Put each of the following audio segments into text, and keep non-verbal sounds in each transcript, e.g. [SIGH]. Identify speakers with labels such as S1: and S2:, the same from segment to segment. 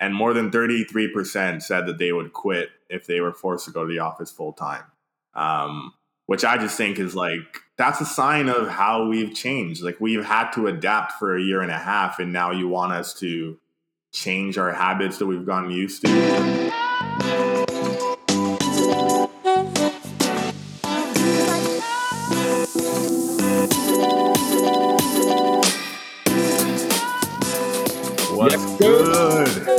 S1: and more than 33% said that they would quit if they were forced to go to the office full time. Um, which I just think is like that's a sign of how we've changed. Like we've had to adapt for a year and a half, and now you want us to change our habits that we've gotten used to.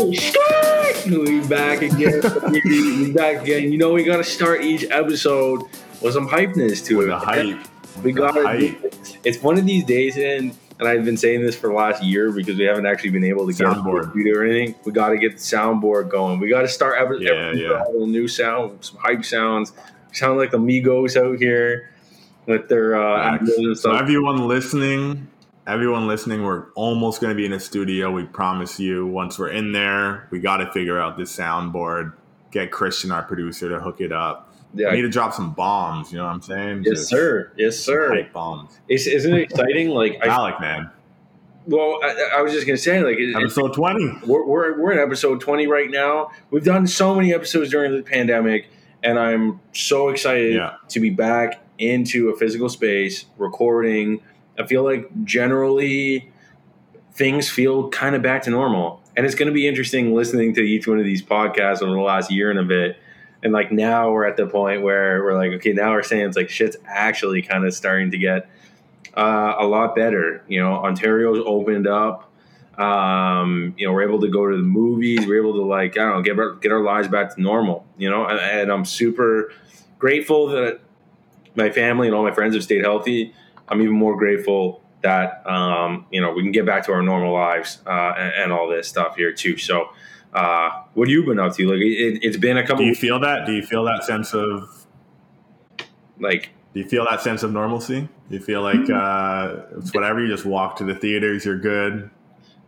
S2: We back again. we back again. You know we gotta start each episode with some hypeness to
S1: With
S2: it.
S1: hype.
S2: We got
S1: hype.
S2: It's one of these days in, and I've been saying this for the last year because we haven't actually been able to get
S1: Soundboard.
S2: a studio or anything. We got to get the soundboard going. We got to start every,
S1: Yeah,
S2: every
S1: yeah.
S2: new sound, some hype sounds. Sound like the Migos out here with their uh, and
S1: So everyone listening, everyone listening, we're almost going to be in a studio. We promise you. Once we're in there, we got to figure out this soundboard. Get Christian, our producer, to hook it up.
S2: yeah,
S1: We need to drop some bombs. You know what I'm saying?
S2: yes,
S1: Just
S2: sir. Yes, sir.
S1: Hype bombs.
S2: It's, isn't it exciting? Like, I,
S1: Alec, man.
S2: well, I, I was just gonna say, like, it, it-
S1: Episode 20.
S2: we're, we're, we're in episode 20 right now. We've done so many episodes during the pandemic, and I'm so excited
S1: Yeah.
S2: to be back into a physical space recording. I feel like generally things feel kind of back to normal. And it's going to be interesting listening to each one of these podcasts over the last year and a bit. And like now we're at the point where we're like, okay, now we're saying it's like shit's actually kind of starting to get uh, a lot better. You know, Ontario's opened up. Um, you know, we're able to go to the movies. We're able to like, I don't know, get our, get our lives back to normal. You know, and, and I'm super grateful that my family and all my friends have stayed healthy. I'm even more grateful that um, you know we can get back to our normal lives uh, and, and all this stuff here too. So, uh, what have you been up to? Like, it, it's been a couple.
S1: Do you feel that? Do you feel that sense of
S2: like,
S1: Do you feel that sense of normalcy? Do you feel like uh, it's whatever? You just walk to the theaters, you're good.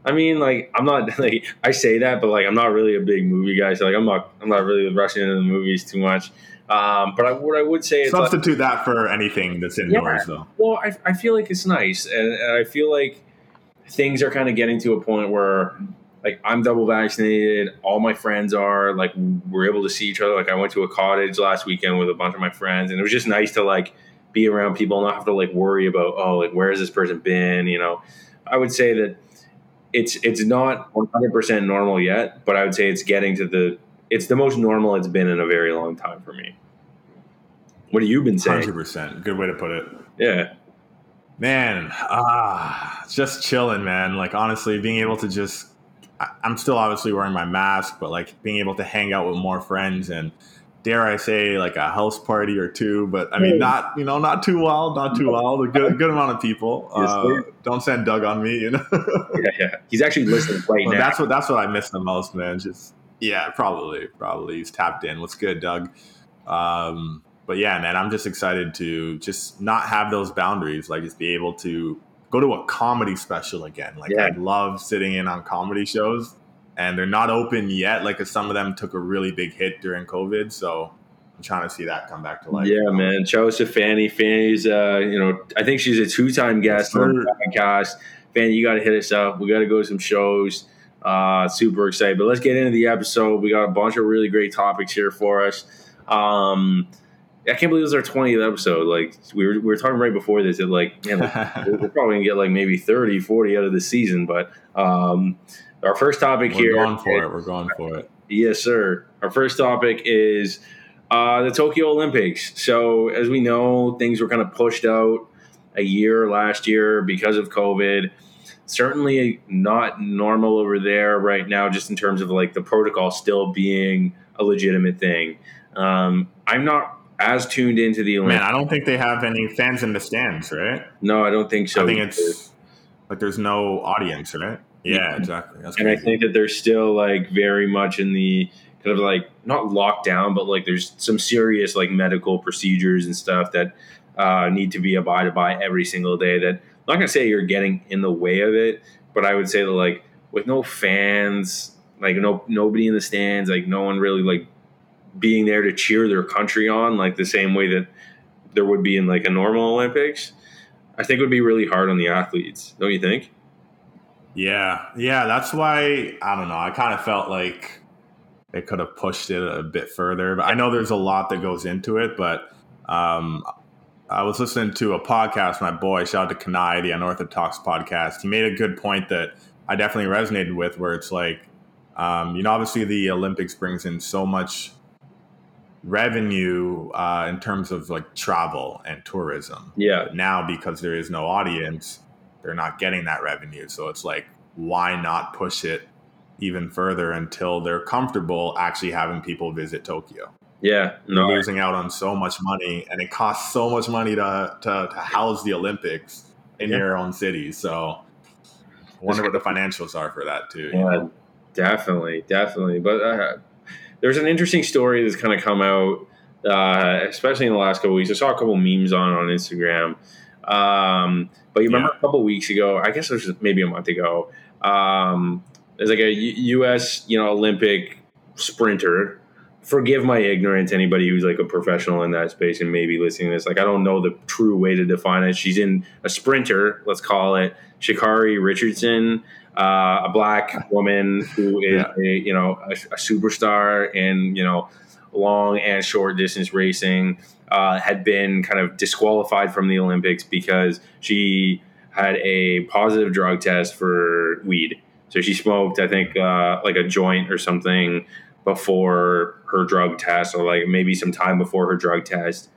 S2: I mean, like, I'm not [LAUGHS] like I say that, but like, I'm not really a big movie guy. So like, I'm not, I'm not really rushing into the movies too much. Um, but I, what I would say is, like,
S1: Substitute that for anything that's indoors, though.
S2: Well, I, I feel like it's nice, and, and I feel like things are kind of getting to a point where, like, I'm double vaccinated. All my friends are. Like, we're able to see each other. Like, I went to a cottage last weekend with a bunch of my friends, and it was just nice to like be around people and not have to like worry about oh, like where has this person been? You know, I would say that it's it's not 100 percent normal yet, but I would say it's getting to the it's the most normal it's been in a very long time for me. What have you been saying?
S1: Hundred percent. Good way to put it.
S2: Yeah.
S1: Man, ah, just chilling, man. Like honestly, being able to just I- I'm still obviously wearing my mask, but like being able to hang out with more friends and dare I say like a house party or two, but I mean
S2: Hey.
S1: not you know not too wild, not too wild, a good good amount of people. [LAUGHS]
S2: Yes,
S1: uh, don't send Doug on me, you know. [LAUGHS]
S2: Yeah, yeah. He's actually listening right
S1: Well,
S2: now.
S1: that's what that's what I miss the most, man. Just yeah, probably probably he's tapped in. What's good, Doug? Um, but yeah, man, I'm just excited to just not have those boundaries. Like just be able to go to a comedy special again. Like
S2: Yeah.
S1: I love sitting in on comedy shows, and they're not open yet. Like some of them took a really big hit during COVID, so I'm trying to see that come back to life.
S2: yeah, man. Shout out to Fanny. Fanny's, uh, you know, I think she's a two-time guest on the podcast. Fanny, you got to hit us up. We got to go to some shows. Uh, super excited. But let's get into the episode. We got a bunch of really great topics here for us. Um, I can't believe this is our 20th episode. Like we were, we were talking right before this that like, man, we're [LAUGHS] we're probably gonna get like maybe 30, 40 out of the season. But um, our first topic here We're
S1: going for it. We're going for it.
S2: Yes, sir. Our first topic is uh, the Tokyo Olympics. So, as we know, things were kind of pushed out a year last year because of COVID. Certainly not normal over there right now, just in terms of like the protocol still being a legitimate thing. Um, I'm not as tuned into the
S1: Man, I don't think they have any fans in the stands, right?
S2: no, I don't think so.
S1: I think
S2: either.
S1: it's like there's no audience, right? Yeah,
S2: Yeah.
S1: exactly. That's
S2: and I think that they're still like very much in the kind of like not lockdown, but like there's some serious like medical procedures and stuff that uh, need to be abided by every single day. That I'm not gonna say you're getting in the way of it, but I would say that like with no fans, like no nobody in the stands, like no one really like being there to cheer their country on, like the same way that there would be in like a normal Olympics. I think it would be really hard on the athletes, don't you think?
S1: Yeah, yeah, that's why I don't know. I kind of felt like they could have pushed it a bit further. But I know there's a lot that goes into it. But um, I was listening to a podcast. My boy, shout out to Kanai, the Unorthodox podcast. He made a good point that I definitely resonated with, where it's like, um, you know, obviously the Olympics brings in so much revenue uh, in terms of like travel and tourism.
S2: Yeah.
S1: But now because there is no audience, they're not getting that revenue. So it's like, why not push it even further until they're comfortable actually having people visit Tokyo?
S2: Yeah,
S1: no. You're losing out on so much money, and it costs so much money to to, to house the Olympics in yeah. your own city. So, I wonder what the financials are for that too.
S2: Yeah, definitely, definitely. But uh, there's an interesting story that's kind of come out, uh, especially in the last couple weeks. I saw a couple memes on on Instagram. Um, but you remember yeah. a couple weeks ago? I guess it was maybe a month ago. Um, there's like a U- U.S. you know Olympic sprinter. Forgive my ignorance, anybody who's like a professional in that space and maybe listening to this. Like, I don't know the true way to define it. She's in a sprinter, let's call it Sha'Carri Richardson, uh, a black woman who [LAUGHS] is yeah. a you know a, a superstar in you know long and short distance racing uh, had been kind of disqualified from the Olympics because she had a positive drug test for weed. So she smoked, I think, uh, like a joint or something before her drug test, or like maybe some time before her drug test.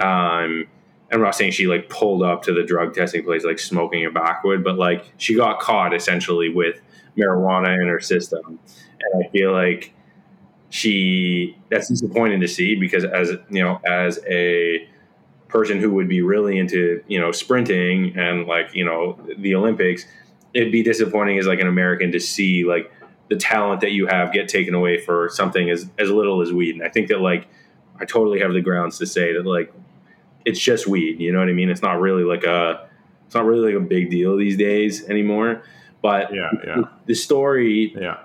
S2: Um, I'm not saying she like pulled up to the drug testing place like smoking a backwood, but like she got caught essentially with marijuana in her system, and I feel like she that's disappointing to see because as you know as a person who would be really into you know sprinting and like you know the olympics it'd be disappointing as like an american to see like the talent that you have get taken away for something as as little as weed and i think that like i totally have the grounds to say that like it's just weed you know what i mean it's not really like a it's not really like a big deal these days anymore but
S1: yeah yeah
S2: the, story
S1: yeah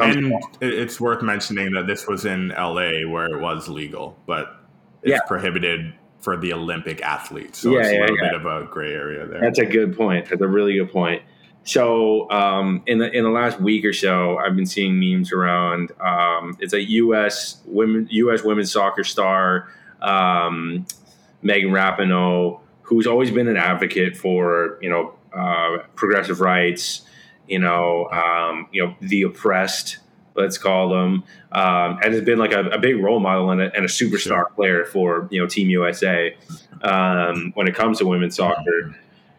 S1: and it's worth mentioning that this was in LA where it was legal, but it's yeah. prohibited for the Olympic athletes. So yeah, it's a little yeah, bit of a gray area there.
S2: That's a good point. That's a really good point. So um, in the in the last week or so, I've been seeing memes around. Um, it's a U.S. women U.S. women's soccer star, um, Megan Rapinoe, who's always been an advocate for you know uh, progressive rights you know, um, you know, the oppressed, let's call them, um, and has been like a, a big role model and a, and a superstar sure. player for you know Team USA um, when it comes to women's soccer.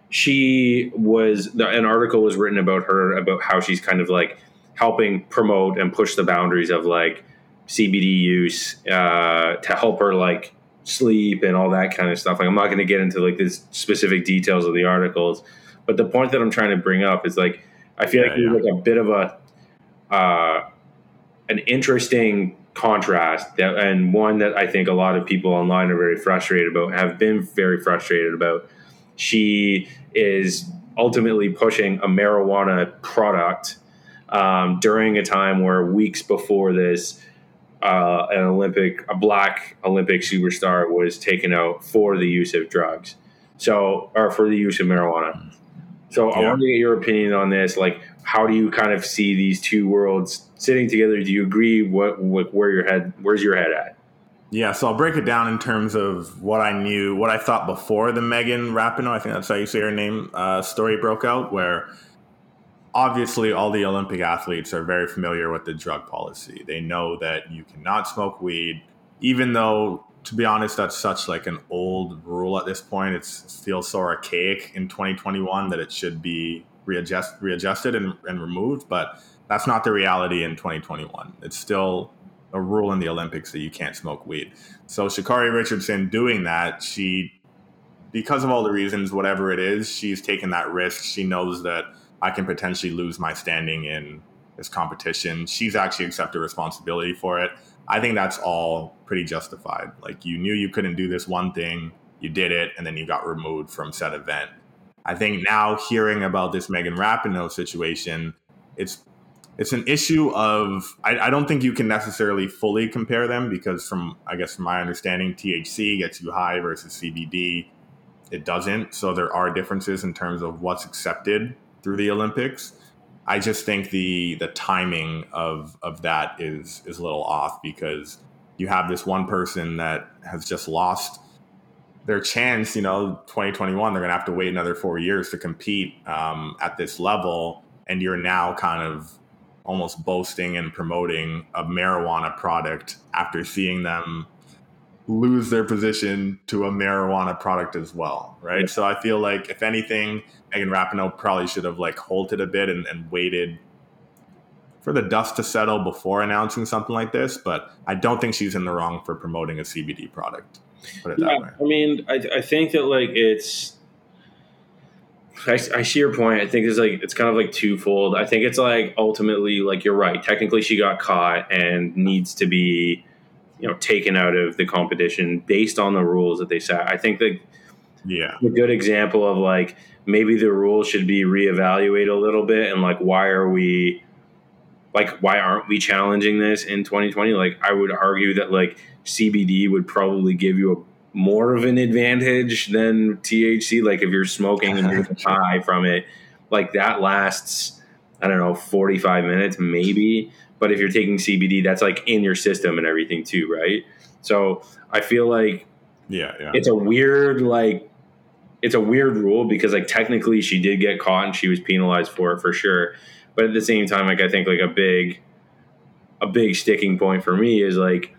S2: She was an article was written about her about how she's kind of like helping promote and push the boundaries of like CBD use uh, to help her like sleep and all that kind of stuff. Like I'm not going to get into like the specific details of the articles, but the point that I'm trying to bring up is like I feel yeah, like there's yeah. like a bit of a uh, an interesting contrast that, and one that I think a lot of people online are very frustrated about, have been very frustrated about. She is ultimately pushing a marijuana product um, during a time where weeks before this, uh, an Olympic, a black Olympic superstar was taken out for the use of drugs. So, or for the use of marijuana. So yeah. I want to get your opinion on this. Like, how do you kind of see these two worlds sitting together? Do you agree? What, what where your head? Where's your head at?
S1: Yeah, so I'll break it down in terms of what I knew, what I thought before the Megan Rapinoe, I think that's how you say her name, uh, story broke out, where obviously all the Olympic athletes are very familiar with the drug policy. They know that you cannot smoke weed, even though to be honest, that's such like an old rule at this point. It's, it feels so archaic in 2021 that it should be readjust, readjusted and, and removed. But that's not the reality in 2021. It's still a rule in the Olympics that you can't smoke weed. So Sha'Carri Richardson doing that, she, because of all the reasons, whatever it is, she's taken that risk. She knows that I can potentially lose my standing in this competition. She's actually accepted responsibility for it. I think that's all pretty justified. Like you knew you couldn't do this one thing, you did it, and then you got removed from said event. I think now hearing about this Megan Rapinoe situation, it's it's an issue of I, I, don't think you can necessarily fully compare them because from I guess from my understanding, THC gets you high versus CBD, it doesn't. So there are differences in terms of what's accepted through the Olympics. I just think the the timing of of that is is a little off because you have this one person that has just lost their chance. You know, 2021, they're going to have to wait another four years to compete um, at this level, and you're now kind of almost boasting and promoting a marijuana product after seeing them lose their position to a marijuana product as well, right? Yeah. So I feel like if anything, Megan Rapinoe probably should have like halted a bit and, and, waited for the dust to settle before announcing something like this. But I don't think she's in the wrong for promoting a CBD product.
S2: yeah, I mean, I, I think that like it's. I, I see your point. I think it's like it's kind of like twofold. I think it's like ultimately like you're right. Technically, she got caught and needs to be you know taken out of the competition based on the rules that they set. I think that
S1: yeah,
S2: a good example of like maybe the rules should be reevaluated a little bit and like why are we like why aren't we challenging this in 2020 like i would argue that like cbd would probably give you a more of an advantage than thc like if you're smoking and you're [LAUGHS] high from it like that lasts i don't know 45 minutes maybe but if you're taking CBD, that's like in your system and everything too, right? So I feel like
S1: yeah, yeah.
S2: it's a weird like it's a weird rule because like technically she did get caught and she was penalized for it for sure. But at the same time, like I think like a big a big sticking point for me is like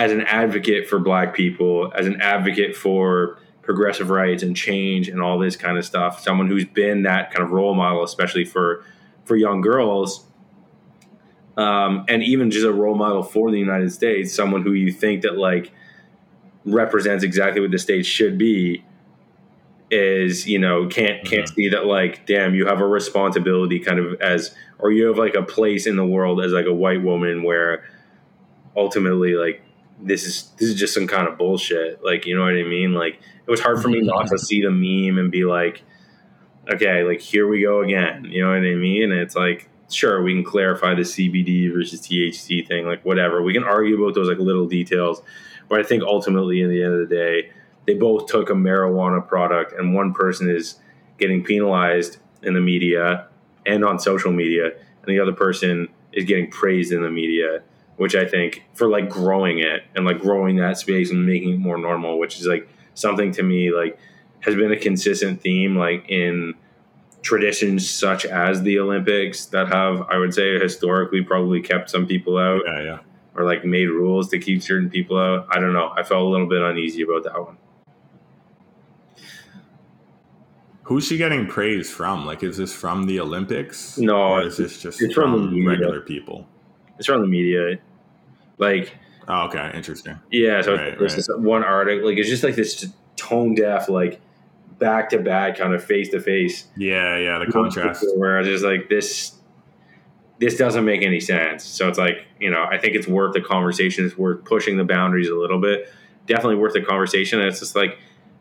S2: as an advocate for black people, as an advocate for progressive rights and change and all this kind of stuff, someone who's been that kind of role model, especially for for young girls, um, and even just a role model for the United States, someone who you think that like represents exactly what the state should be, is you know can't can't mm-hmm. see that like damn you have a responsibility kind of as or you have like a place in the world as like a white woman where ultimately like this is this is just some kind of bullshit. Like you know what I mean? Like it was hard for me not to see the meme and be like okay like here we go again. You know what I mean? And it's like sure we can clarify the CBD versus THC thing, like whatever. We can argue about those like little details, but I think ultimately, in the end of the day, they both took a marijuana product, and one person is getting penalized in the media and on social media, and the other person is getting praised in the media. Which I think for like growing it and like growing that space and making it more normal, which is like something to me like has been a consistent theme like in traditions such as the Olympics that have, I would say, historically probably kept some people out.
S1: Yeah, yeah.
S2: Or like made rules to keep certain people out. I don't know. I felt a little bit uneasy about that one.
S1: Who's she getting praise from? Like, is this from the Olympics?
S2: No,
S1: or is this just it's from, from regular people?
S2: It's from the media. Like,
S1: oh, okay, interesting.
S2: Yeah, so right, there's right. this one article. Like, it's just like this tone deaf, like back to back, kind of face to face.
S1: Yeah, yeah, the contrast.
S2: Where I was just like, this, this doesn't make any sense. So it's like, you know, I think it's worth the conversation. It's worth pushing the boundaries a little bit. Definitely worth the conversation. And it's just like,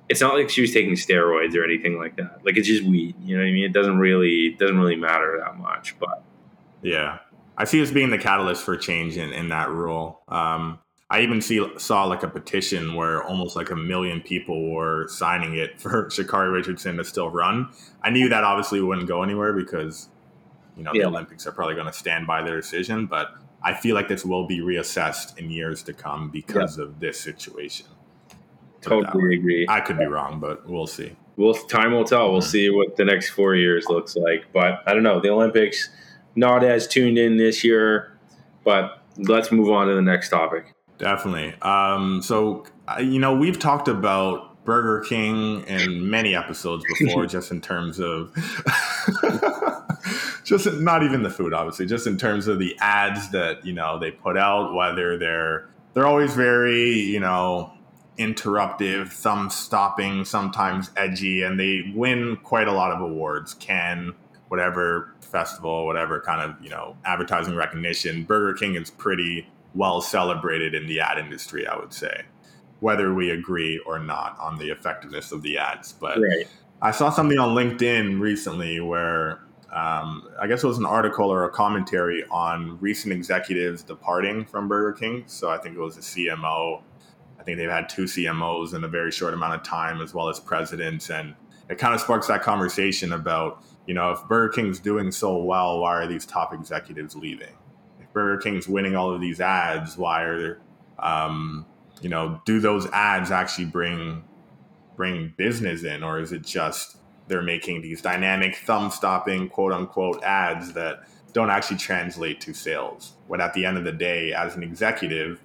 S2: it's not like she was taking steroids or anything like that. Like it's just weed. You know what I mean? It doesn't really doesn't really matter that much. But
S1: yeah, I see this being the catalyst for change in, in that rule. Um, I even see saw like a petition where almost like a million people were signing it for [LAUGHS] Sha'Carri Richardson to still run. I knew that obviously wouldn't go anywhere because you know yeah. the Olympics are probably going to stand by their decision, but I feel like this will be reassessed in years to come because yeah. of this situation.
S2: Totally agree.
S1: I could be wrong, but we'll see.
S2: Well, time will tell. We'll mm-hmm. see what the next four years looks like. But I don't know. The Olympics not as tuned in this year, but let's move on to the next topic.
S1: Definitely. Um, so, you know, we've talked about Burger King in many episodes before, [LAUGHS] just in terms of, [LAUGHS] just not even the food, obviously, just in terms of the ads that you know they put out. Whether they're they're always very, you know, interruptive, thumb stopping, sometimes edgy, and they win quite a lot of awards. Can whatever festival, whatever kind of you know advertising recognition. Burger King is pretty well celebrated in the ad industry, I would say, whether we agree or not on the effectiveness of the ads. But right. I saw something on LinkedIn recently where um, I guess it was an article or a commentary on recent executives departing from Burger King. So I think it was a CMO. I think they've had two CMOs in a very short amount of time, as well as presidents. And it kind of sparks that conversation about, you know, if Burger King's doing so well, why are these top executives leaving? If Burger King's winning all of these ads, why are um, you know, do those ads actually bring bring business in, or is it just they're making these dynamic thumb stopping quote unquote ads that don't actually translate to sales? When at the end of the day, as an executive,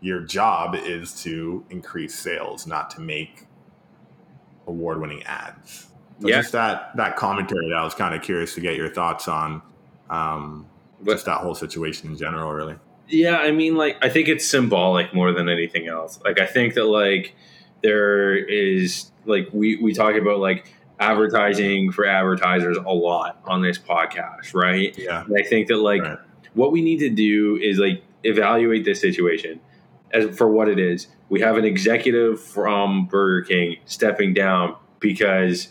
S1: your job is to increase sales, not to make award winning ads. So yeah. just that that commentary that I was kind of curious to get your thoughts on um, just that whole situation in general, really.
S2: Yeah, I mean, like I think it's symbolic more than anything else. Like I think that like there is like we we talk about like advertising for advertisers a lot on this podcast, right?
S1: Yeah.
S2: And I think that like right. what we need to do is like evaluate this situation as for what it is. We have an executive from Burger King stepping down because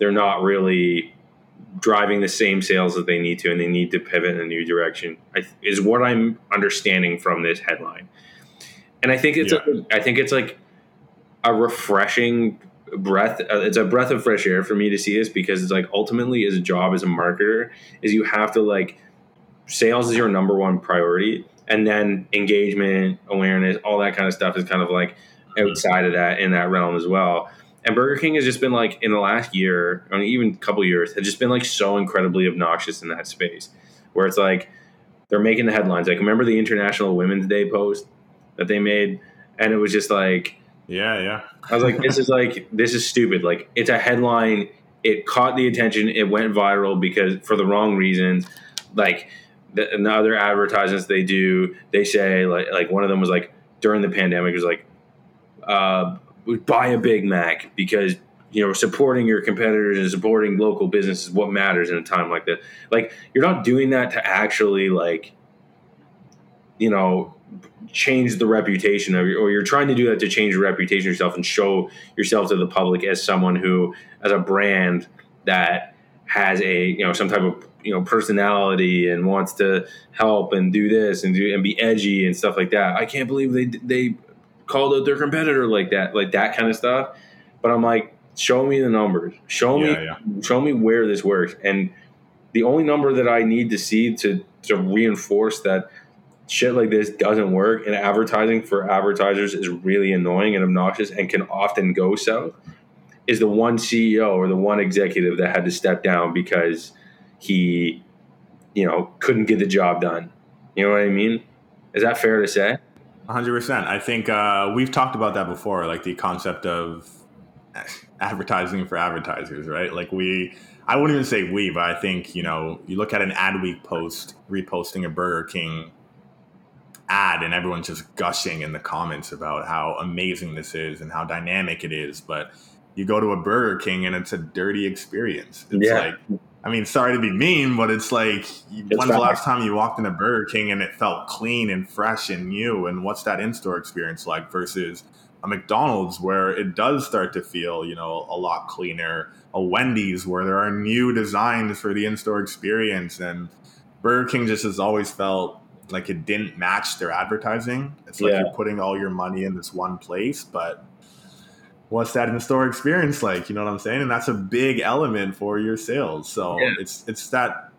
S2: they're not really driving the same sales that they need to, and they need to pivot in a new direction. Is what I'm understanding from this headline, and I think it's yeah. a, I think it's like a refreshing breath. Uh, it's a breath of fresh air for me to see this because it's like ultimately, as a job as a marketer, is you have to like sales is your number one priority, and then engagement, awareness, all that kind of stuff is kind of like outside of that in that realm as well. And Burger King has just been like in the last year, or even a couple years, has just been like so incredibly obnoxious in that space, where it's like they're making the headlines. Like remember the International Women's Day post that they made, and it was just like,
S1: yeah, yeah.
S2: I was like, this is like this is stupid. Like it's a headline. It caught the attention. It went viral because for the wrong reasons. Like the, and the other advertisements they do, they say like like one of them was like during the pandemic it was like. Uh, buy a Big Mac because you know supporting your competitors and supporting local business is what matters in a time like this. Like you're not doing that to actually like you know change the reputation of your, or you're trying to do that to change the reputation of yourself and show yourself to the public as someone who as a brand that has a you know some type of you know personality and wants to help and do this and do and be edgy and stuff like that. I can't believe they they called out their competitor like that, like that kind of stuff. But I'm like, show me the numbers. Show me yeah, yeah. show me where this works. And the only number that I need to see to to reinforce that shit like this doesn't work and advertising for advertisers is really annoying and obnoxious and can often go south is the one CEO or the one executive that had to step down because he you know couldn't get the job done. You know what I mean? Is that fair to say?
S1: Hundred percent. I think uh, we've talked about that before, like the concept of [LAUGHS] advertising for advertisers, right? Like we, I wouldn't even say we, but I think you know, you look at an Adweek post reposting a Burger King ad, and everyone's just gushing in the comments about how amazing this is and how dynamic it is, but you go to a Burger King and it's a dirty experience. It's yeah. like I mean, sorry to be mean, but it's like, it's when's the last time you walked into Burger King and it felt clean and fresh and new? And what's that in store experience like versus a McDonald's where it does start to feel, you know, a lot cleaner, a Wendy's where there are new designs for the in store experience. And Burger King just has always felt like it didn't match their advertising. It's like yeah. you're putting all your money in this one place, but what's that in store experience like? You know what I'm saying? And that's a big element for your sales. So yeah. it's it's that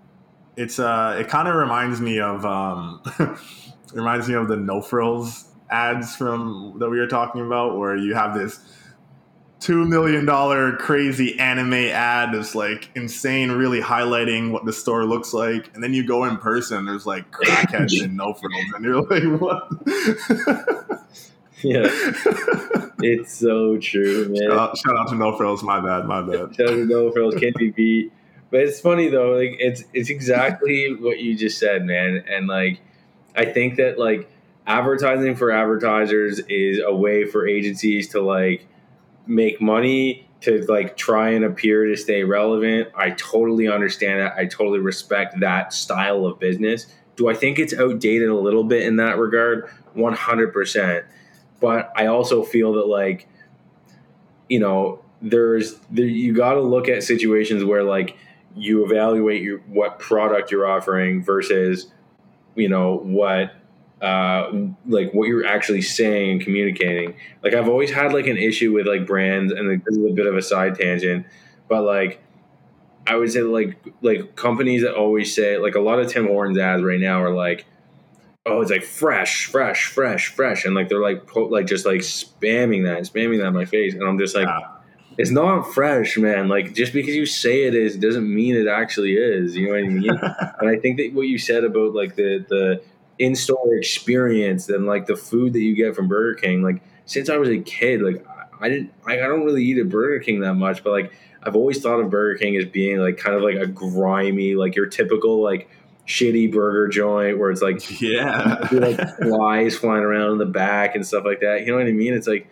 S1: it's uh it kind of reminds me of um [LAUGHS] reminds me of the no frills ads from that we were talking about where you have this two million dollar crazy anime ad that's like insane, really highlighting what the store looks like, and then you go in person, there's like crackheads [LAUGHS] and no frills, and you're like, what? [LAUGHS]
S2: yeah, [LAUGHS] it's so true, man.
S1: Shout out, shout out to No Frills. My bad, my bad.
S2: Shout out to No Frills. Can't be beat. But it's funny though. Like it's it's exactly what you just said, man. And like, I think that like advertising for advertisers is a way for agencies to like make money to like try and appear to stay relevant. I totally understand that. I totally respect that style of business. Do I think it's outdated a little bit in that regard? 100%. But I also feel that like, you know, there's there, you got to look at situations where like you evaluate your what product you're offering versus, you know, what uh, like what you're actually saying and communicating. Like I've always had like an issue with like brands, and like, this is a bit of a side tangent, but like I would say like like companies that always say like a lot of Tim Hortons ads right now are like, oh, it's like fresh, fresh, fresh, fresh, and like they're like po- like just like spamming that, spamming that in my face, and I'm just like,
S1: Yeah.
S2: it's not fresh, man. Like just because you say it is doesn't mean it actually is. You know what I mean? [LAUGHS] and I think that what you said about like the the in store experience and like the food that you get from Burger King, like since I was a kid, like I- I didn't, I, I don't really eat at Burger King that much, but like I've always thought of Burger King as being like kind of like a grimy, like your typical like shitty burger joint where it's like [LAUGHS]
S1: yeah.
S2: like flies flying around in the back and stuff like that. You know what I mean? It's like,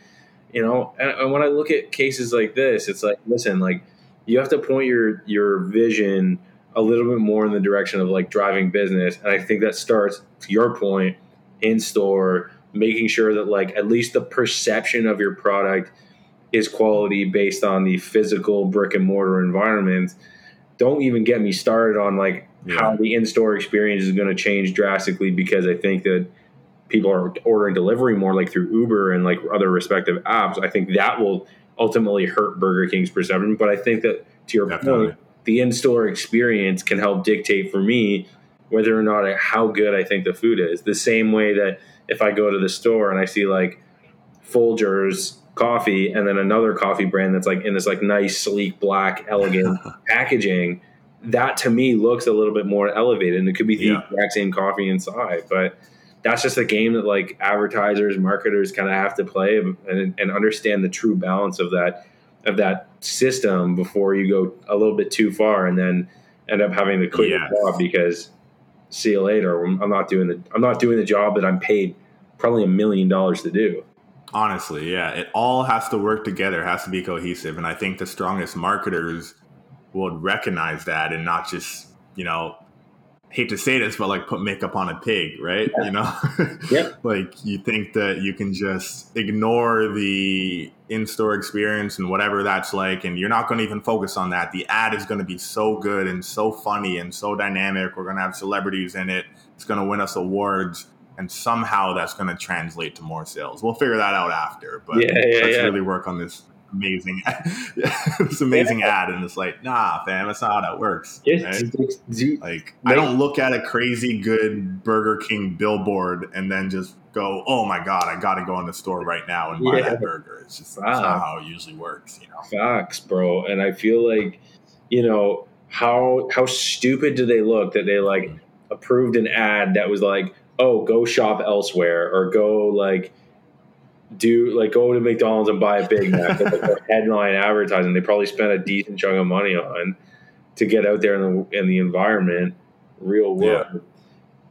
S2: you know, and, and when I look at cases like this, it's like, listen, like you have to point your your vision a little bit more in the direction of like driving business, and I think that starts to your point in store, making sure that like at least the perception of your product is quality based on the physical brick and mortar environment. Don't even get me started on like how the in-store experience is going to change drastically because I think that people are ordering delivery more like through Uber and like other respective apps. I think that will ultimately hurt Burger King's perception. But I think that to your
S1: Definitely.
S2: point, the in-store experience can help dictate for me whether or not I, how good I think the food is. The same way that if I go to the store and I see like Folgers coffee and then another coffee brand that's like in this like nice sleek black elegant [LAUGHS] packaging that to me looks a little bit more elevated and it could be the
S1: Yeah.
S2: exact same coffee inside but that's just a game that like advertisers marketers kind of have to play and, and understand the true balance of that of that system before you go a little bit too far and then end up having to quit
S1: Yes.
S2: your job because see you later i'm not doing the i'm not doing the job that i'm paid probably a million dollars to do
S1: Honestly, yeah. It all has to work together, has to be cohesive. And I think the strongest marketers would recognize that and not just, you know, hate to say this, but like put makeup on a pig, right? You know? [LAUGHS]
S2: Yep.
S1: like you think that you can just ignore the in store experience and whatever that's like, and you're not going to even focus on that. The ad is going to be so good and so funny and so dynamic. We're going to have celebrities in it. It's going to win us awards. And somehow that's going to translate to more sales. We'll figure that out after. But
S2: Yeah, yeah,
S1: let's
S2: yeah.
S1: really work on this amazing, [LAUGHS] this amazing ad. And it's like, nah, fam, that's not how that works. right? Like I don't look at a crazy good Burger King billboard and then just go, "Oh my god, I got to go in the store right now and buy
S2: Yeah.
S1: that burger." It's just that's
S2: Wow.
S1: not how it usually works, you know.
S2: Facts, bro. And I feel like, you know, how how stupid do they look that they like mm. approved an ad that was like, oh, go shop elsewhere or go like do like go to McDonald's and buy a Big Mac. That's like [LAUGHS] headline advertising. They probably spent a decent chunk of money on to get out there in the in the environment, real world.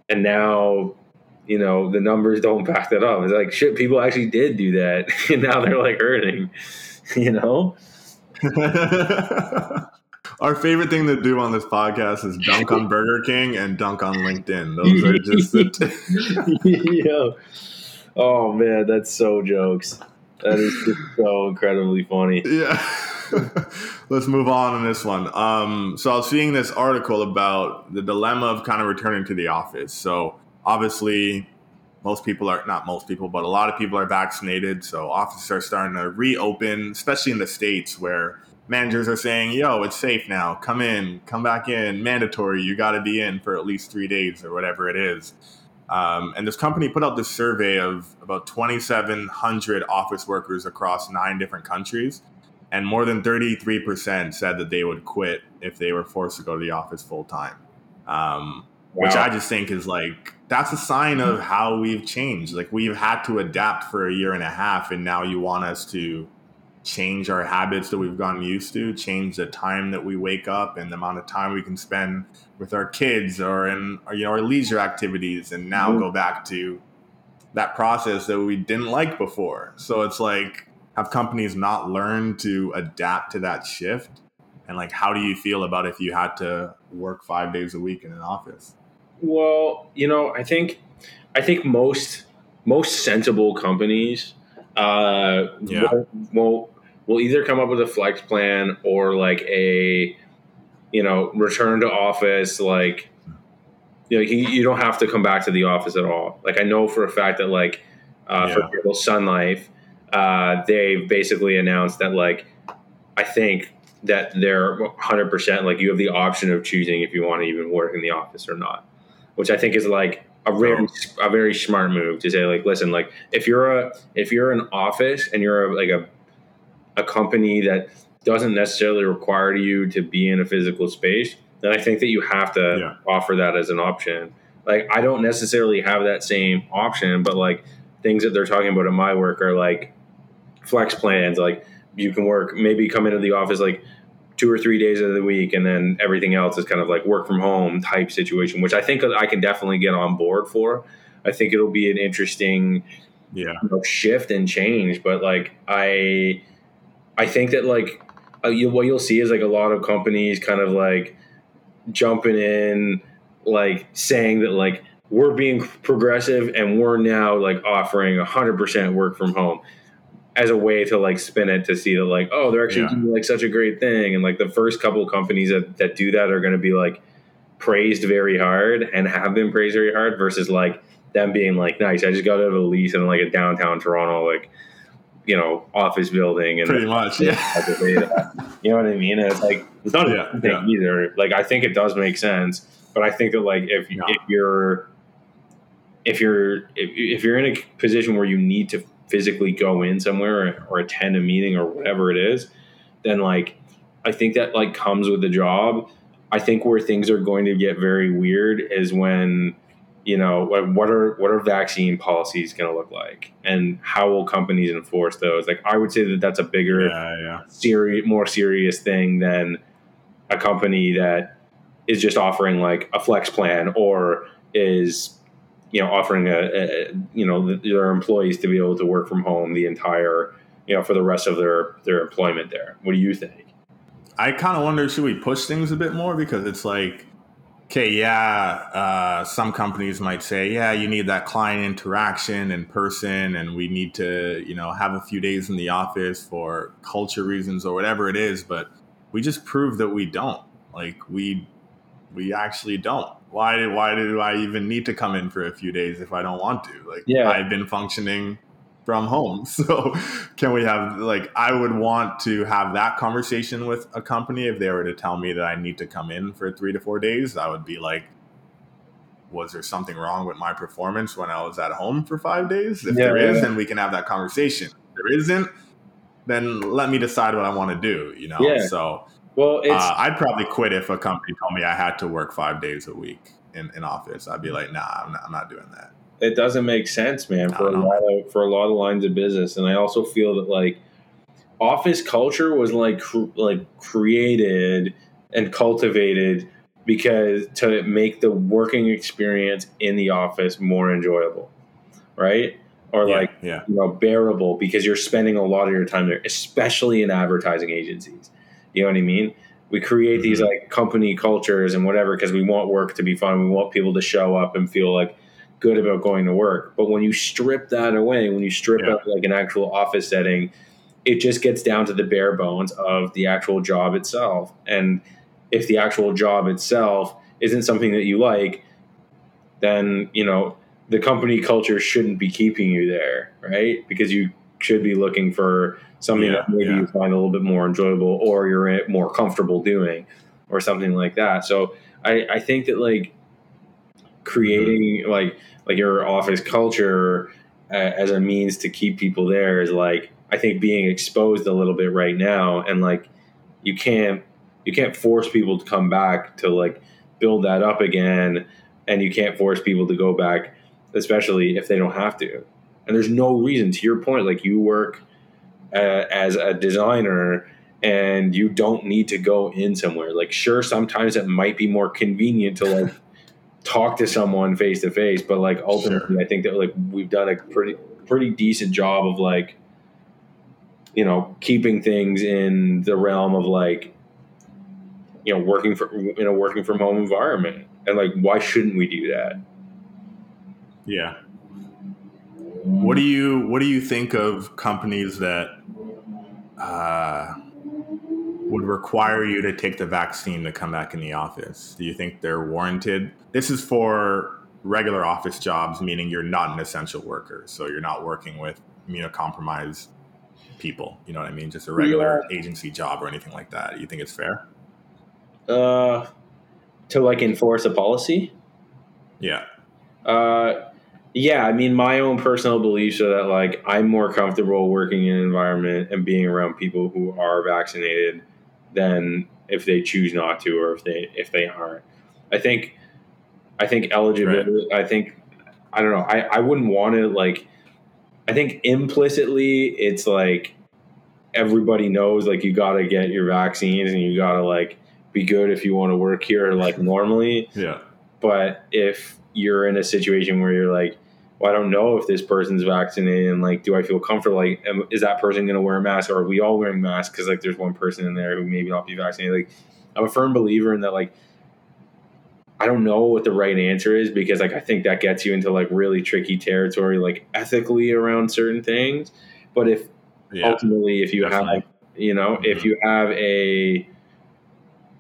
S2: And now, you know, the numbers don't back that up. It's like shit, people actually did do that. [LAUGHS] And now they're like hurting. [LAUGHS] You know?
S1: Our favorite thing to do on this podcast is dunk on Burger King and dunk on LinkedIn. Those are just the t-
S2: yeah. Oh man, that's so jokes. That is just so incredibly funny.
S1: yeah. [LAUGHS] Let's move on in this one. Um, so I was seeing this article about the dilemma of kind of returning to the office. So obviously, most people are not most people, but a lot of people are vaccinated. So offices are starting to reopen, especially in the states where managers are saying, "Yo, it's safe now. Come in, come back in. Mandatory. You got to be in for at least three days or whatever it is." Um, and this company put out this survey of about 2,700 office workers across nine different countries. And more than 33% said that they would quit if they were forced to go to the office full time um, which i just think is like that's a sign of how we've changed. Like we've had to adapt for a year and a half and now you want us to change our habits that we've gotten used to change the time that we wake up and the amount of time we can spend with our kids or in or, you know our leisure activities and now
S2: Mhm.
S1: go back to that process that we didn't like before so it's like have companies not learned to adapt to that shift and like how do you feel about if you had to work five days a week in an office
S2: Well, you know, I think I think most most sensible companies uh,
S1: Yeah.
S2: will, will will either come up with a flex plan or like a you know return to office like you know you, you don't have to come back to the office at all. Like I know for a fact that like uh, for
S1: Yeah.
S2: example, Sun Life, uh, they've basically announced that like I think that they're 100% like you have the option of choosing if you want to even work in the office or not, which I think is like a very a very smart move to say like listen like if you're a if you're an office and you're a, like a a company that doesn't necessarily require you to be in a physical space, then I think that you have to yeah. offer that as an option. Like I don't necessarily have that same option, but like things that they're talking about in my work are like flex plans, like you can work maybe come into the office like two or three days of the week and then everything else is kind of like work from home type situation which i think i can definitely get on board for i think it'll be an interesting
S1: yeah
S2: you know, shift and change but like i i think that like uh, you, what you'll see is like a lot of companies kind of like jumping in like saying that like we're being progressive and we're now like offering 100% work from home as a way to like spin it to see that like oh they're actually yeah. doing like such a great thing and like the first couple of companies that, that do that are going to be like praised very hard and have been praised very hard versus like them being like nice i just got out of a lease in like a downtown toronto like you know office building and
S1: pretty much yeah.
S2: you know what i mean? And it's like it's not oh, yeah, a thing yeah. either. Like i think it does make sense but i think that like if, if you're if you're if, if you're in a position where you need to physically go in somewhere or, or attend a meeting or whatever it is, then like I think that like comes with the job. I think where things are going to get very weird is when you know what are what are vaccine policies going to look like and how will companies enforce those like i would say that that's a bigger
S1: yeah, yeah.
S2: serious more serious thing than a company that is just offering like a flex plan or is you know, offering a, a, you know their employees to be able to work from home the entire you know for the rest of their their employment there. What do you think?
S1: I kind of wonder should we push things a bit more because it's like, okay, yeah, uh, some companies might say, yeah, you need that client interaction in person, and we need to you know have a few days in the office for culture reasons or whatever it is, but we just prove that we don't. Like we we actually don't why did why do I even need to come in for a few days if I don't want to? Like yeah. I've been functioning from home. [LAUGHS] So can we have like I would want to have that conversation with a company if they were to tell me that I need to come in for 3 to 4 days, I would be like was there something wrong with my performance when I was at home for 5 days? If yeah, there is, yeah. then we can have that conversation. If there isn't, then let me decide what I want to do, you know?
S2: Yeah.
S1: So
S2: well, uh,
S1: I'd probably quit if a company told me I had to work five days a week in, in office. I'd be like, nah, I'm not, I'm not doing that.
S2: It doesn't make sense, man, for a lot of for a lot of lines of business. And I also feel that like office culture was like cr- like created and cultivated because to make the working experience in the office more enjoyable, right? Or yeah, like
S1: yeah.
S2: you know bearable because you're spending a lot of your time there, especially in advertising agencies you know what I mean? We create mm-hmm. these like company cultures and whatever because we want work to be fun. We want people to show up and feel like good about going to work. But when you strip that away, when you strip yeah. out like an actual office setting, it just gets down to the bare bones of the actual job itself. And if the actual job itself isn't something that you like, then you know the company culture shouldn't be keeping you there, right? Because you should be looking for something yeah, that maybe yeah. you find a little bit more enjoyable or you're more comfortable doing or something like that. So I, I think that like creating mm-hmm. like like your office culture uh, as a means to keep people there is like I think being exposed a little bit right now and like you can't you can't force people to come back to like build that up again and you can't force people to go back especially if they don't have to and there's no reason to your point like you work uh, as a designer and you don't need to go in somewhere like sure sometimes it might be more convenient to like talk to someone face to face but like ultimately sure. i think that like we've done a pretty pretty decent job of like you know keeping things in the realm of like you know working for in a working from home environment. And like why shouldn't we do that?
S1: Yeah. What do you what do you think of companies that uh, would require you to take the vaccine to come back in the office? Do you think they're warranted? This is for regular office jobs, meaning you're not an essential worker, so you're not working with immunocompromised people. You know what I mean? Just a regular yeah. agency job or anything like that. You think it's fair?
S2: Uh, to like enforce a policy.
S1: Yeah.
S2: Uh, yeah. I mean, my own personal beliefs are that like I'm more comfortable working in an environment and being around people who are vaccinated than if they choose not to or if they if they aren't. I think. I think eligibility. Right. I think. I don't know. I I wouldn't want to like I think implicitly it's like everybody knows like you got to get your vaccines and you got to like be good if you want to work here like normally.
S1: Yeah.
S2: But if you're in a situation where you're like, well, I don't know if this person's vaccinated and like, do I feel comfortable? Like, am, is that person going to wear a mask or are we all wearing masks? Cause like there's one person in there who maybe not be vaccinated. Like, I'm a firm believer in that, like, I don't know what the right answer is because like I think that gets you into like really tricky territory like ethically around certain things. But if yeah, ultimately if you definitely. have you know, mm-hmm. if you have a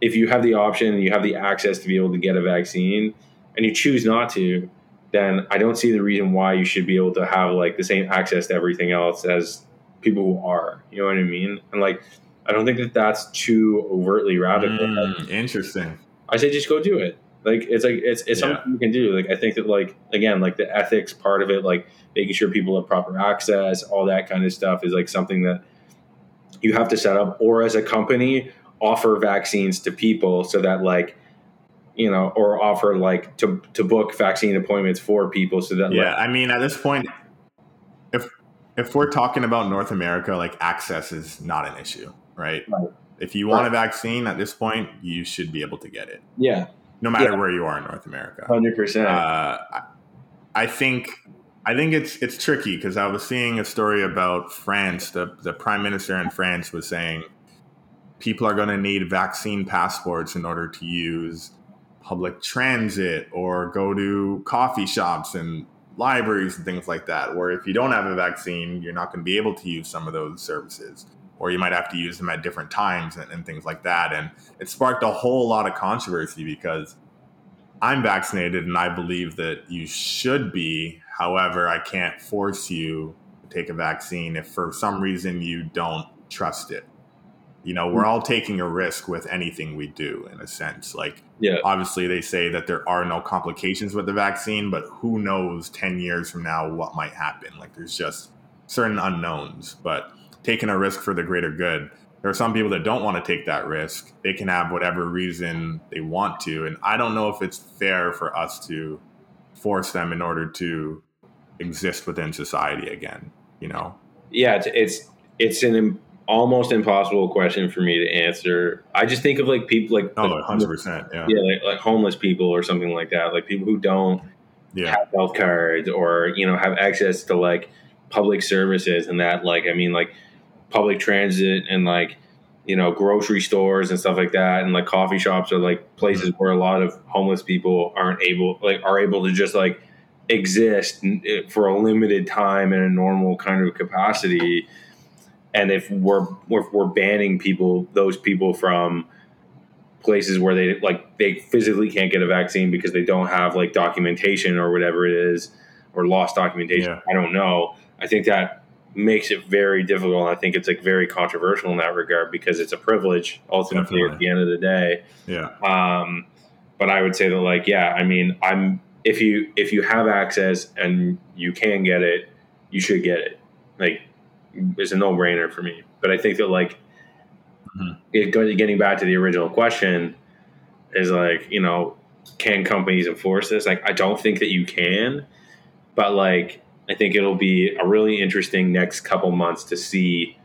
S2: if you have the option and you have the access to be able to get a vaccine and you choose not to, then I don't see the reason why you should be able to have like the same access to everything else as people who are. You know what I mean? And like I don't think that that's too overtly radical.
S1: Mm, interesting.
S2: I say just go do it. Like it's like it's it's yeah. something you can do. Like I think that like again, like the ethics part of it, like making sure people have proper access, all that kind of stuff is like something that you have to set up or as a company offer vaccines to people so that like you know or offer like to to book vaccine appointments for people so that
S1: yeah
S2: like,
S1: i mean at this point if if we're talking about north america like access is not an issue right, right. if you want right. a vaccine at this point you should be able to get it
S2: yeah
S1: no matter yeah. where you are in North America.
S2: Hundred uh, percent.
S1: I think I think it's it's tricky because I was seeing a story about France. The the prime minister in France was saying people are going to need vaccine passports in order to use public transit or go to coffee shops and libraries and things like that. Where if you don't have a vaccine, you're not going to be able to use some of those services or you might have to use them at different times and, and, things like that. And it sparked a whole lot of controversy because I'm vaccinated and I believe that you should be. However, I can't force you to take a vaccine if for some reason you don't trust it. You know, we're mm. all taking a risk with anything we do in a sense. Like,
S2: yeah.
S1: obviously, they say that there are no complications with the vaccine, but who knows 10 years from now what might happen? Like, there's just certain unknowns. But taking a risk for the greater good. There are some people that don't want to take that risk. They can have whatever reason they want to. And I don't know if it's fair for us to force them in order to exist within society again, you know?
S2: Yeah, it's, it's, it's an almost impossible question for me to answer. I just think of like people like
S1: oh, 100%. Yeah.
S2: Yeah. Like, like homeless people or something like that. Like people who don't
S1: yeah.
S2: have health cards or, you know, have access to like public services and that, like, I mean, like, public transit and like you know grocery stores and stuff like that and like coffee shops are like places where a lot of homeless people aren't able like are able to just like exist eh, for a limited time in a normal kind of capacity and if we're if we're banning people those people from places where they like they physically can't get a vaccine because they don't have like documentation or whatever it is or lost documentation yeah. i don't know i think that makes it very difficult. I think it's like very controversial in that regard because it's a privilege ultimately Definitely. at the end of the day.
S1: Yeah.
S2: Um, but I would say that like, yeah, I mean, I'm if you if you have access and you can get it, you should get it. Like, it's a no brainer for me. But I think that like, mm-hmm. it, getting back to the original question, is like you know, can companies enforce this? Like, I don't think that you can, but like I think it'll be a really interesting next couple months to see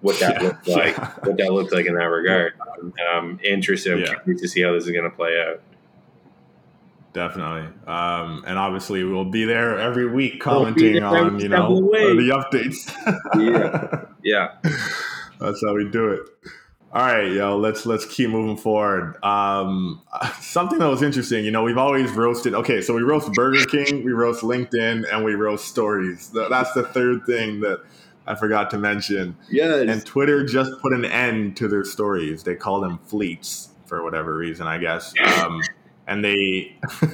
S2: what that yeah, looks like. Yeah. [LAUGHS] What that looks like in that regard. I'm interested yeah. to see how this is going to play out.
S1: Definitely, um, and obviously we'll be there every week commenting we'll on you know the updates.
S2: yeah, [LAUGHS] yeah,
S1: that's how we do it. All right, yo, let's let's keep moving forward. Um, something that was interesting, you know, we've always roasted. Okay, so we roast Burger King, we roast LinkedIn, and we roast stories. That's the third thing that I forgot to mention.
S2: Yes.
S1: And Twitter just put an end to their stories. They call them fleets for whatever reason, I guess. [LAUGHS] Um, and they [LAUGHS]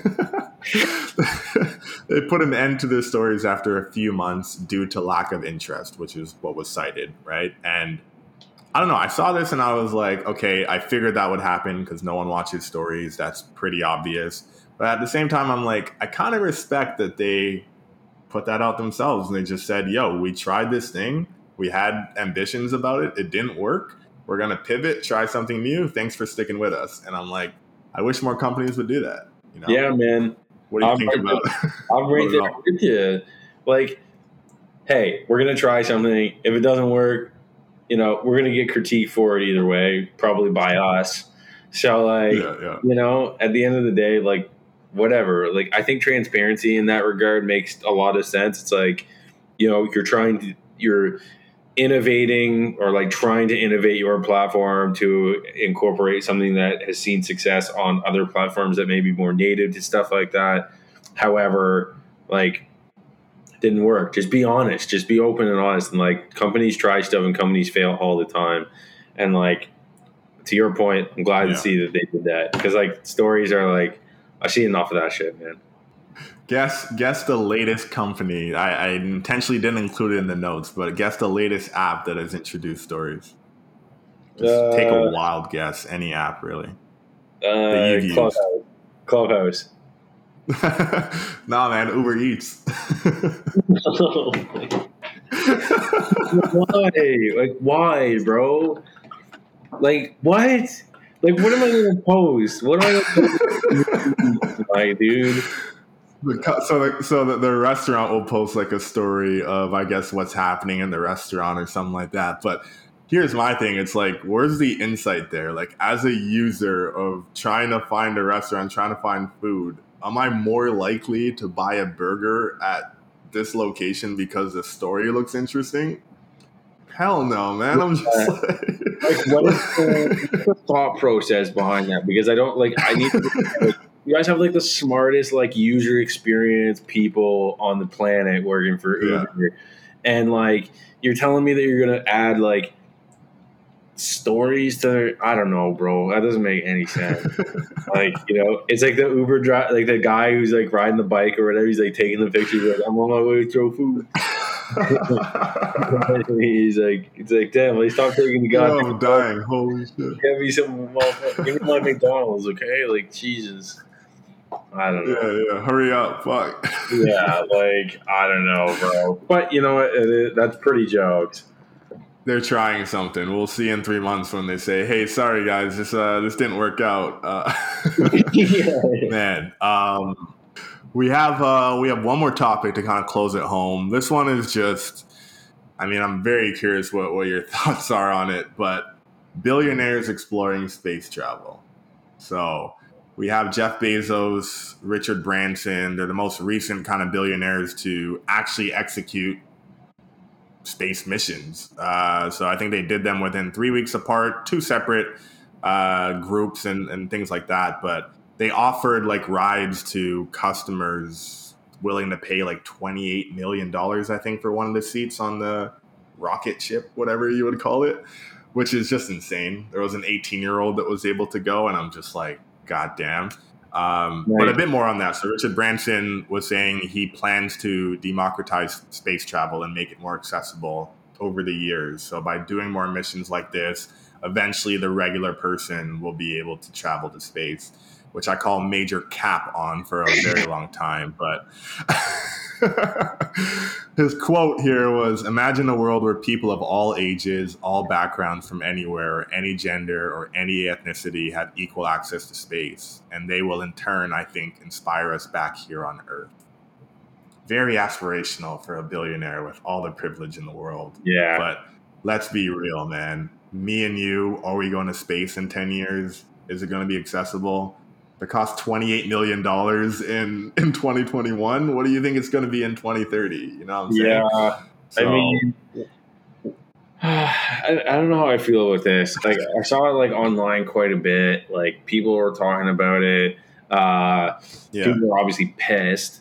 S1: they put an end to their stories after a few months due to lack of interest, which is what was cited, right? And I don't know. I saw this and I was like, okay, I figured that would happen because no one watches stories. That's pretty obvious. But at the same time, I'm like, I kind of respect that they put that out themselves and they just said, yo, we tried this thing. We had ambitions about it. It didn't work. We're going to pivot, try something new. Thanks for sticking with us. And I'm like, I wish more companies would do that. You know?
S2: Yeah, man.
S1: What do you
S2: I'm
S1: think
S2: right
S1: about
S2: there. [LAUGHS] I'm right there with you. Like, hey, we're gonna try something. If it doesn't work, you know, we're gonna get critique for it either way, probably by us. So, like,
S1: yeah, yeah.
S2: you know, at the end of the day, like, whatever. Like, I think transparency in that regard makes a lot of sense. It's like, you know, you're trying to, you're innovating or like trying to innovate your platform to incorporate something that has seen success on other platforms that may be more native to stuff like that. However, like, didn't work. Just be honest. Just be open and honest. And like, companies try stuff and companies fail all the time. And like, to your point, I'm glad
S1: Yeah.
S2: to see that they did that because like stories are like, I see enough of that shit, man.
S1: Guess guess the latest company. I, I intentionally didn't include it in the notes, but guess the latest app that has introduced stories. Just take a
S2: Uh,
S1: wild guess. Any app, really.
S2: Uh. Clubhouse. Clubhouse. [LAUGHS]
S1: nah, man. Uber Eats. [LAUGHS]
S2: why? Like, why, bro? Like, what? Like, what am I to post? What am I [LAUGHS] to like, dude?
S1: The so, the, so the, the restaurant will post like a story of, I guess, what's happening in the restaurant or something like that. But here's my thing: it's like, where's the insight there? Like, as a user of trying to find a restaurant, trying to find food, am I more likely to buy a burger at this location because the story looks interesting? Hell no, man! I'm just
S2: Yeah.
S1: like,
S2: Like, what is the, the thought process behind that? Because I don't like. I need. To, like, you guys have like the smartest like user experience people on the planet working for
S1: Yeah.
S2: Uber, and like you're telling me that you're gonna add like stories to I don't know, bro. That doesn't make any sense. [LAUGHS] like you know, it's like the Uber drive, like the guy who's like riding the bike or whatever. He's like taking the pictures. Like I'm on my way to throw food. [LAUGHS] [LAUGHS] he's like, it's like, damn, like, stop taking the guy.
S1: I'm dying. Holy shit.
S2: Give me some, give me my McDonald's, okay? Like Jesus. I don't know.
S1: Yeah, yeah. Hurry up. Fuck.
S2: Yeah, like I don't know, bro. But you know what? It is, that's pretty jokes.
S1: They're trying something. We'll see in three months when they say, "Hey, sorry guys, this uh, this didn't work out." Uh,
S2: yeah. [LAUGHS] [LAUGHS]
S1: man, um, we have uh, we have one more topic to kind of close it home. This one is just, I mean, I'm very curious what what your [LAUGHS] thoughts are on it, but billionaires exploring space travel. So we have Jeff Bezos, Richard Branson. They're the most recent kind of billionaires to actually execute space missions. Uh, so I think they did them within three weeks apart, two separate uh, groups and, and things like that. But they offered like rides to customers willing to pay like $28 million, I think, for one of the seats on the rocket ship, whatever you would call it, which is just insane. There was an 18 year old that was able to go, and I'm just like, God damn. Um, But a bit more on that. So Richard Branson was saying he plans to democratize space travel and make it more accessible over the years. So by doing more missions like this, eventually the regular person will be able to travel to space, which I call major cap on for a very [LAUGHS] long time. But [LAUGHS] [LAUGHS] his quote here was Imagine a world where people of all ages, all backgrounds from anywhere, any gender, or any ethnicity have equal access to space. And they will, in turn, I think, inspire us back here on Earth. Very aspirational for a billionaire with all the privilege in the world.
S2: Yeah.
S1: But let's be real, man. Me and you, are we going to space in 10 years? Is it going to be accessible? It cost $28 million in, in 2021. What do you think it's going to be in 2030? You know what I'm saying?
S2: Yeah. I mean, [SIGHS] I, I don't know how I feel with this. Like, I saw it like online quite a bit. Like, people were talking about it. Uh,
S1: yeah.
S2: people are obviously pissed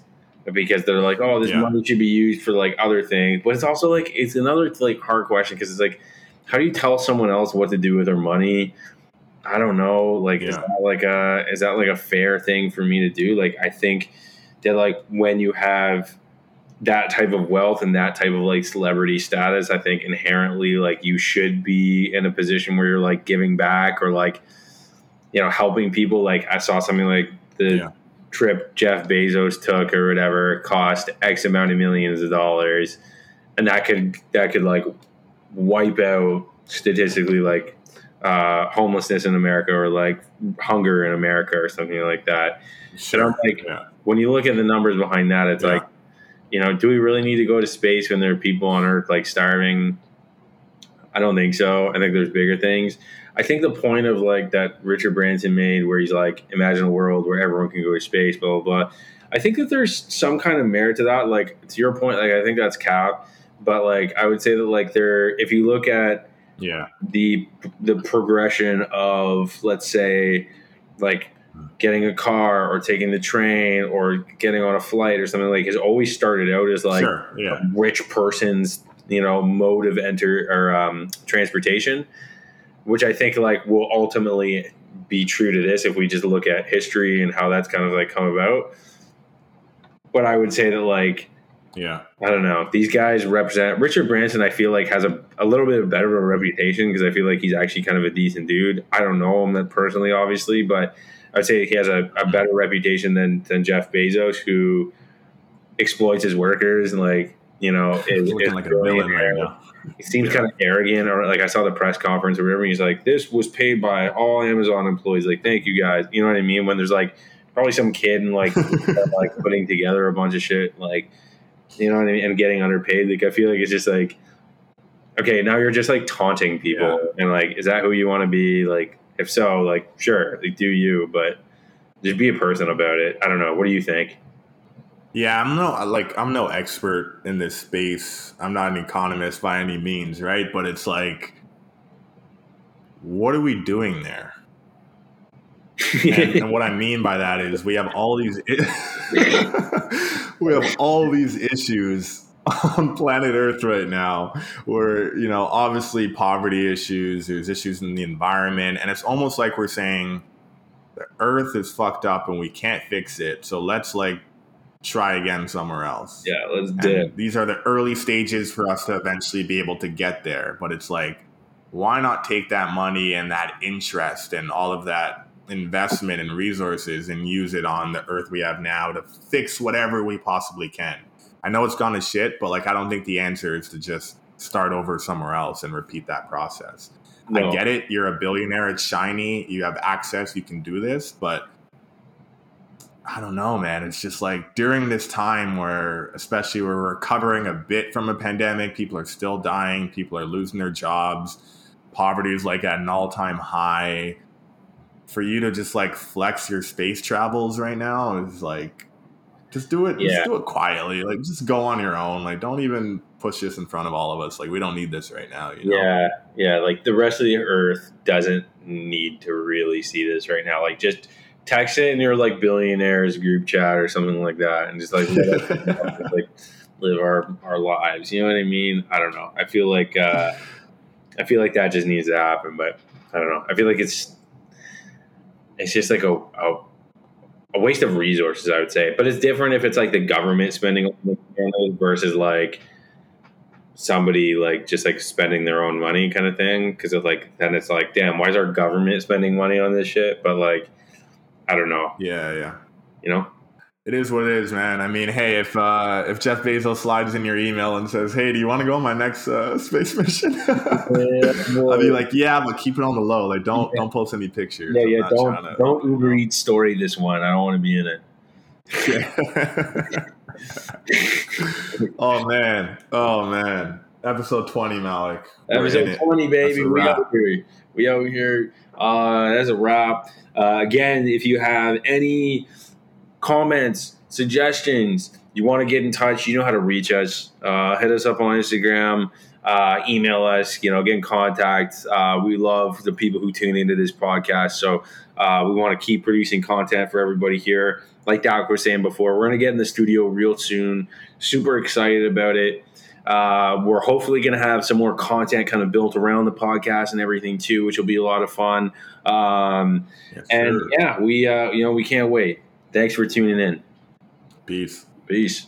S2: because they're like, "Oh, this
S1: Yeah.
S2: money should be used for like other things." But it's also like it's another like hard question because it's like, how do you tell someone else what to do with their money? I don't know. Like, is that like a is that like a fair thing for me to do? Like, I think that like when you have that type of wealth and that type of like celebrity status, I think inherently like you should be in a position where you're like giving back or like you know helping people. Like I saw something like the yeah. trip Jeff Bezos took or whatever cost X amount of millions of dollars, and that could that could like wipe out statistically like uh, homelessness in America or like hunger in America or something like that. Sure. And I'm like, yeah. when you look at the numbers behind that, it's yeah. like, you know, do we really need to go to space when there are people on Earth like starving? I don't think so. I think there's bigger things. I think the point of like that Richard Branson made, where he's like, imagine a world where everyone can go to space, blah blah blah. I think that there's some kind of merit to that. Like to your point, like I think that's cap, but like I would say that like there, if you look at
S1: yeah
S2: the the progression of let's say like getting a car or taking the train or getting on a flight or something like has always started out as like
S1: sure, yeah.
S2: a rich person's you know mode of enter or um, transportation which i think like will ultimately be true to this if we just look at history and how that's kind of like come about but i would say that like
S1: yeah.
S2: I don't know. These guys represent Richard Branson. I feel like has a, a little bit better of a reputation because I feel like he's actually kind of a decent dude. I don't know him personally, obviously, but I'd say he has a, a hmm. better reputation than than Jeff Bezos, who exploits his workers and like you know [LAUGHS] is,
S1: looking is like a villain right now.
S2: He seems yeah. kind of arrogant, or like I saw the press conference or whatever. He's like, "This was paid by all Amazon employees." Like, thank you guys. You know what I mean? When there's like probably some kid and like [LAUGHS] like putting together a bunch of shit, like you know what I mean, and getting underpaid. Like I feel like it's just like, okay, now you're just like taunting people, yeah. and like, is that who you want to be? Like, if so, like, sure, like, do you, but just be a person about it. I don't know. What do you think?
S1: Yeah, I'm no like I'm no expert in this space. I'm not an economist by any means, right? But it's like, what are we doing there? [LAUGHS] and, and, what I mean by that is we have all these [LAUGHS] [LAUGHS] we have all these issues on planet Earth right now where, you know, obviously poverty issues, there's issues in the environment, and it's almost like we're saying the Earth is fucked up and we can't fix it. So let's like try again somewhere else.
S2: Yeah, let's do.
S1: These are the early stages for us to eventually be able to get there. But it's like, why not take that money and that interest and all of that investment and resources and use it on the earth we have now to fix whatever we possibly can. I know it's gone to shit, but like I don't think the answer is to just start over somewhere else and repeat that process. No. I get it. You're a billionaire. It's shiny. You have access. You can do this. But I don't know, man. It's just like during this time where, especially we're recovering a bit from a pandemic, people are still dying. People are losing their jobs. Poverty is like at an all time high for you to just like flex your space travels right now is like just do it yeah. just do it quietly like just go on your own like don't even push this in front of all of us like we don't need this right now you
S2: know? yeah yeah like the rest of the earth doesn't need to really see this right now like just text it in your like billionaires group chat or something like that and just like [LAUGHS] like live our our lives you know what i mean i don't know i feel like uh i feel like that just needs to happen but i don't know i feel like it's it's just like a, a, a waste of resources, I would say. But it's different if it's like the government spending versus like somebody like just like spending their own money kind of thing. Because it's like then it's like, damn, why is our government spending money on this shit? But like, I don't know.
S1: Yeah, yeah.
S2: You know.
S1: It is what it is, man. I mean, hey, if uh, if Jeff Bezos slides in your email and says, "Hey, do you want to go on my next uh, space [LAUGHS] mission?" yeah, I'll be like, "Yeah, but keep it on the low. Like, don't yeah. don't post any pictures."
S2: Yeah, I'm yeah. Don't to, don't Uber Eats story this one. I don't want to be in it. [LAUGHS]
S1: oh man, oh man. Episode twenty, Malick.
S2: Episode twenty, baby. We out here. We out here. Uh, that's a wrap. Uh, again, if you have any comments, suggestions, you want to get in touch, you know how to reach us. Uh, hit us up on Instagram, uh, email us, you know, get in contact. Uh, we love the people who tune into this podcast. So uh, we want to keep producing content for everybody here. Like Dak was saying before, we're going to get in the studio real soon. Super excited about it. Uh, we're hopefully going to have some more content kind of built around the podcast and everything too, which will be a lot of fun. Um, yes, and yeah, we uh, you know we can't wait. Thanks for tuning in.
S1: Peace.
S2: Peace.